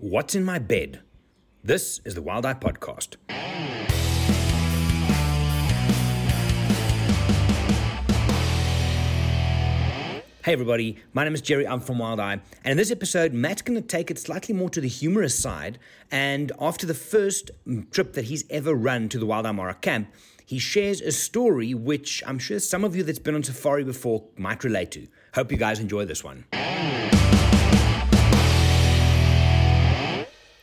What's in my bed? This is the Wild Eye Podcast. Hey everybody, my name is Gerry. I'm from Wild Eye. And in this episode, Matt's going to take it slightly more to the humorous side. And after the first mm, trip that he's ever run to the Wild Eye Mara camp, he shares a story which I'm sure some of you that's been on safari before might relate to. Hope you guys enjoy this one.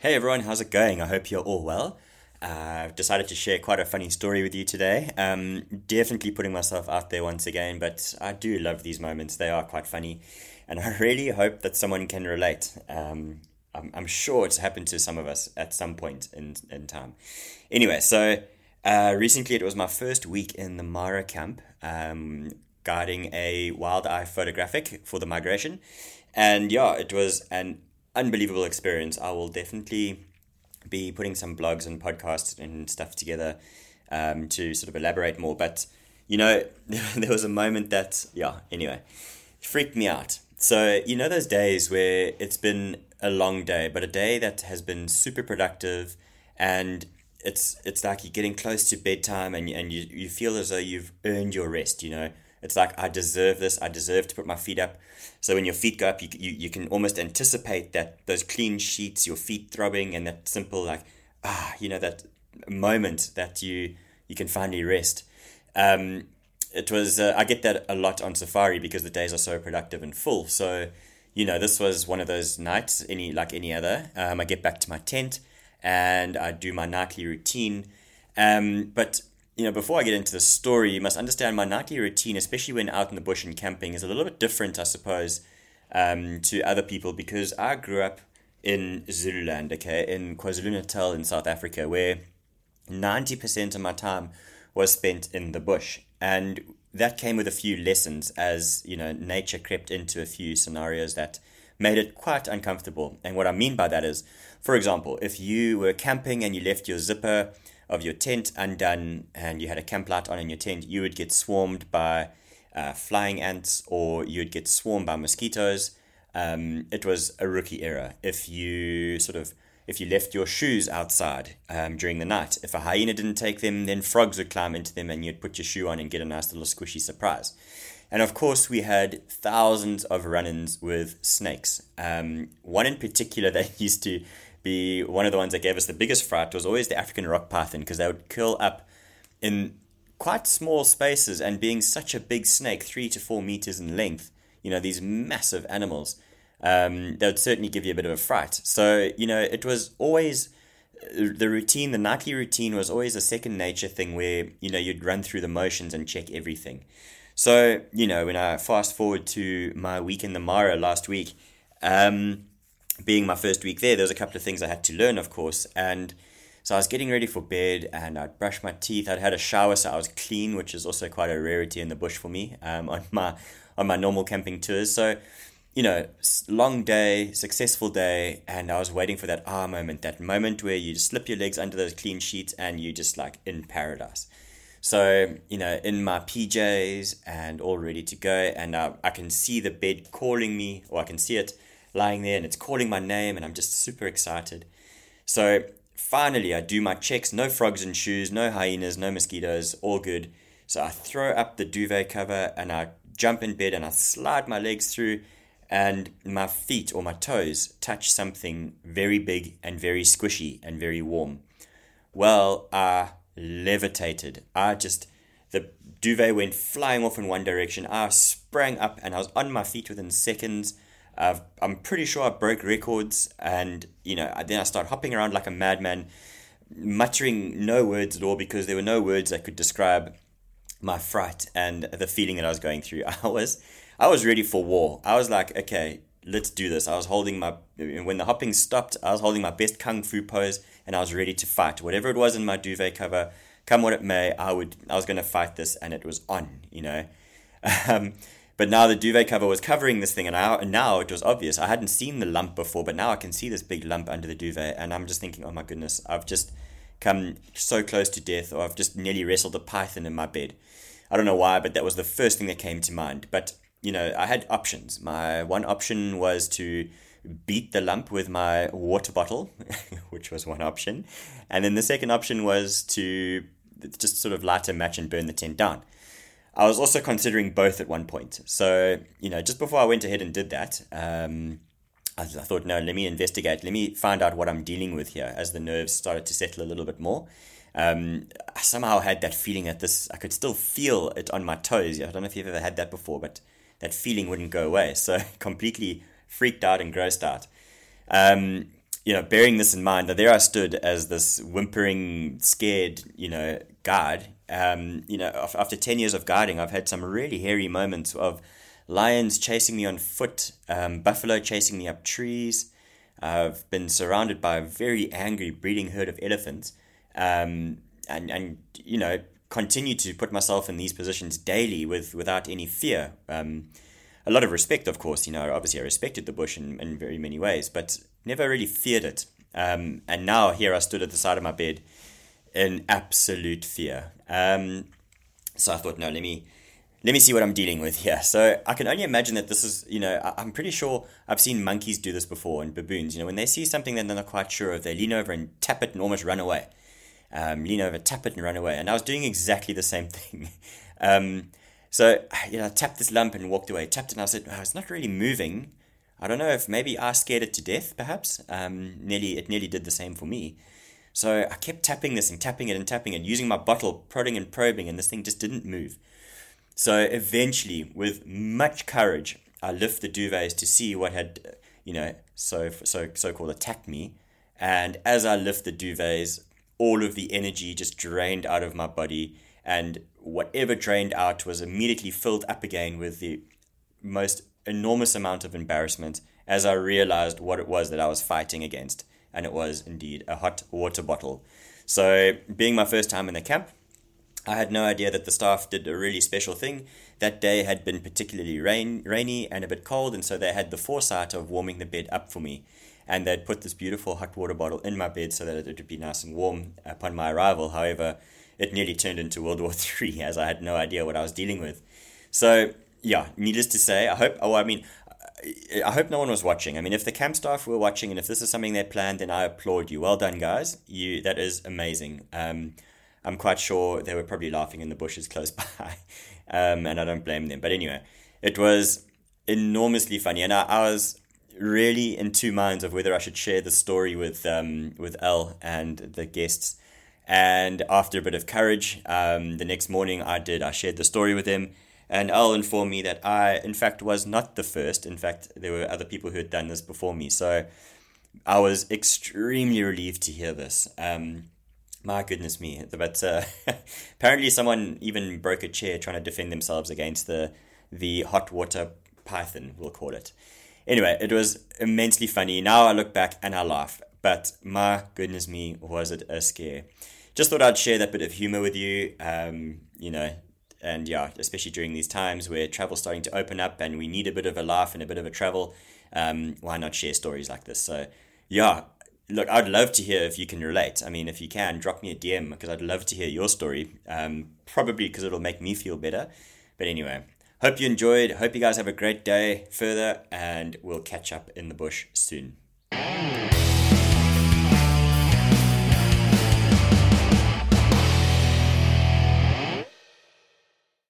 Hey everyone, how's it going? I hope you're all well. Uh, I've decided to share quite a funny story with you today. Um, definitely putting myself out there once again, but I do love these moments. They are quite funny, and I really hope that someone can relate. Um, I'm, I'm, sure it's happened to some of us at some point in, in time. Anyway, so uh, recently it was my first week in the Mara camp, um, guiding a wild eye photographic for the migration. And yeah, it was an unbelievable experience. I will definitely be putting some blogs and podcasts and stuff together um, to sort of elaborate more. But you know, there was a moment that yeah. Anyway, freaked me out. So you know those days where it's been a long day, but a day that has been super productive, and it's it's like you're getting close to bedtime, and and you you feel as though you've earned your rest. You know, it's like I deserve this. I deserve to put my feet up. So when your feet go up, you, you, you can almost anticipate that those clean sheets, your feet throbbing, and that simple like ah, you know that moment that you you can finally rest. Um, it was uh, I get that a lot on safari because the days are so productive and full. So you know this was one of those nights, any like any other. Um, I get back to my tent and I do my nightly routine. Um, but you know, before I get into the story, you must understand my nightly routine, especially when out in the bush and camping, is a little bit different, I suppose, um, to other people because I grew up in Zululand, okay, in KwaZulu Natal in South Africa, where 90% of my time was spent in the bush. And that came with a few lessons as, you know, nature crept into a few scenarios that made it quite uncomfortable. And what I mean by that is, for example, if you were camping and you left your zipper of your tent undone and you had a camp light on in your tent, you would get swarmed by uh, flying ants or you would get swarmed by mosquitoes. Um, it was a rookie era. If you sort of if you left your shoes outside um, during the night, if a hyena didn't take them, then frogs would climb into them and you'd put your shoe on and get a nice little squishy surprise. And of course, we had thousands of run ins with snakes. Um, one in particular that used to be one of the ones that gave us the biggest fright was always the African rock python because they would curl up in quite small spaces and being such a big snake, three to four meters in length, you know, these massive animals, um, they would certainly give you a bit of a fright. So, you know, it was always the routine, the nightly routine was always a second nature thing where, you know, you'd run through the motions and check everything. So, you know, when I fast forward to my week in the Mara last week, um, being my first week there, there was a couple of things I had to learn, of course. And so I was getting ready for bed and I'd brushed my teeth. I'd had a shower, so I was clean, which is also quite a rarity in the bush for me um, on my on my normal camping tours. So, you know, long day, successful day, and I was waiting for that ah moment, that moment where you slip your legs under those clean sheets and you just like in paradise. So, you know, in my PJs and all ready to go, and I, I can see the bed calling me, or I can see it lying there and it's calling my name and I'm just super excited. So finally, I do my checks no frogs in shoes, no hyenas, no mosquitoes, all good. So I throw up the duvet cover and I jump in bed and I slide my legs through and my feet or my toes touch something very big and very squishy and very warm. Well, I levitated. I just, the duvet went flying off in one direction. I sprang up and I was on my feet within seconds. Uh, I'm pretty sure I broke records, and you know, then I started hopping around like a madman, muttering no words at all because there were no words that could describe my fright and the feeling that I was going through. I was, I was ready for war. I was like, okay, let's do this. I was holding my when the hopping stopped. I was holding my best kung fu pose, and I was ready to fight. Whatever it was in my duvet cover, come what it may, I would. I was going to fight this, and it was on. You know. Um, but now the duvet cover was covering this thing, and, I, and now it was obvious. I hadn't seen the lump before, but now I can see this big lump under the duvet, and I'm just thinking, oh my goodness, I've just come so close to death, or I've just nearly wrestled a python in my bed. I don't know why, but that was the first thing that came to mind. But you know, I had options. My one option was to beat the lump with my water bottle, which was one option. And then the second option was to just sort of light a match and burn the tent down. I was also considering both at one point. So, you know, just before I went ahead and did that, um, I, I thought, no, let me investigate. Let me find out what I'm dealing with here as the nerves started to settle a little bit more. Um, I somehow had that feeling that this, I could still feel it on my toes. I don't know if you've ever had that before, but that feeling wouldn't go away. So, completely freaked out and grossed out. Um, you know, bearing this in mind, that there I stood as this whimpering, scared, you know, guard. Um, you know, after 10 years of guarding, I've had some really hairy moments of lions chasing me on foot, um, buffalo chasing me up trees. I've been surrounded by a very angry breeding herd of elephants. Um, and, and, you know, continue to put myself in these positions daily with without any fear. Um, a lot of respect, of course. You know, obviously I respected the bush in, in very many ways, but never really feared it. Um, and now here I stood at the side of my bed in absolute fear. Um, so I thought, no, let me let me see what I'm dealing with here. So I can only imagine that this is, you know, I'm pretty sure I've seen monkeys do this before and baboons. You know, when they see something that they're not quite sure of, they lean over and tap it and almost run away. Um, lean over, tap it and run away. And I was doing exactly the same thing. um, so, you know, I tapped this lump and walked away. Tapped it and I said, oh, it's not really moving. I don't know if maybe I scared it to death, perhaps. Um, nearly, it nearly did the same for me. So I kept tapping this and tapping it and tapping it, using my bottle, prodding and probing, and this thing just didn't move. So eventually, with much courage, I lift the duvets to see what had, you know, so so so called attacked me. And as I lift the duvets, all of the energy just drained out of my body, and whatever drained out was immediately filled up again with the most enormous amount of embarrassment as I realized what it was that I was fighting against. And it was indeed a hot water bottle. So, being my first time in the camp, I had no idea that the staff did a really special thing. That day had been particularly rain, rainy and a bit cold, and so they had the foresight of warming the bed up for me. And they'd put this beautiful hot water bottle in my bed so that it would be nice and warm upon my arrival. However, it nearly turned into World War Three as I had no idea what I was dealing with. So yeah, needless to say, I hope. Oh, I mean, I hope no one was watching. I mean, if the camp staff were watching, and if this is something they planned, then I applaud you. Well done, guys. You that is amazing. Um, I'm quite sure they were probably laughing in the bushes close by, um, and I don't blame them. But anyway, it was enormously funny, and I, I was really in two minds of whether I should share the story with um, with El and the guests and after a bit of courage, um, the next morning I did. I shared the story with him, and Al informed me that I, in fact, was not the first. In fact, there were other people who had done this before me. So I was extremely relieved to hear this. Um, my goodness me! But uh, apparently, someone even broke a chair trying to defend themselves against the the hot water python. We'll call it. Anyway, it was immensely funny. Now I look back and I laugh. But my goodness me, was it a scare! just thought I'd share that bit of humor with you. Um, you know, and yeah, especially during these times where travel's starting to open up and we need a bit of a laugh and a bit of a travel. Um, why not share stories like this? So yeah, look, I'd love to hear if you can relate. I mean, if you can, drop me a DM because I'd love to hear your story. Um, probably because it'll make me feel better. But anyway, hope you enjoyed. Hope you guys have a great day further, and we'll catch up in the bush soon.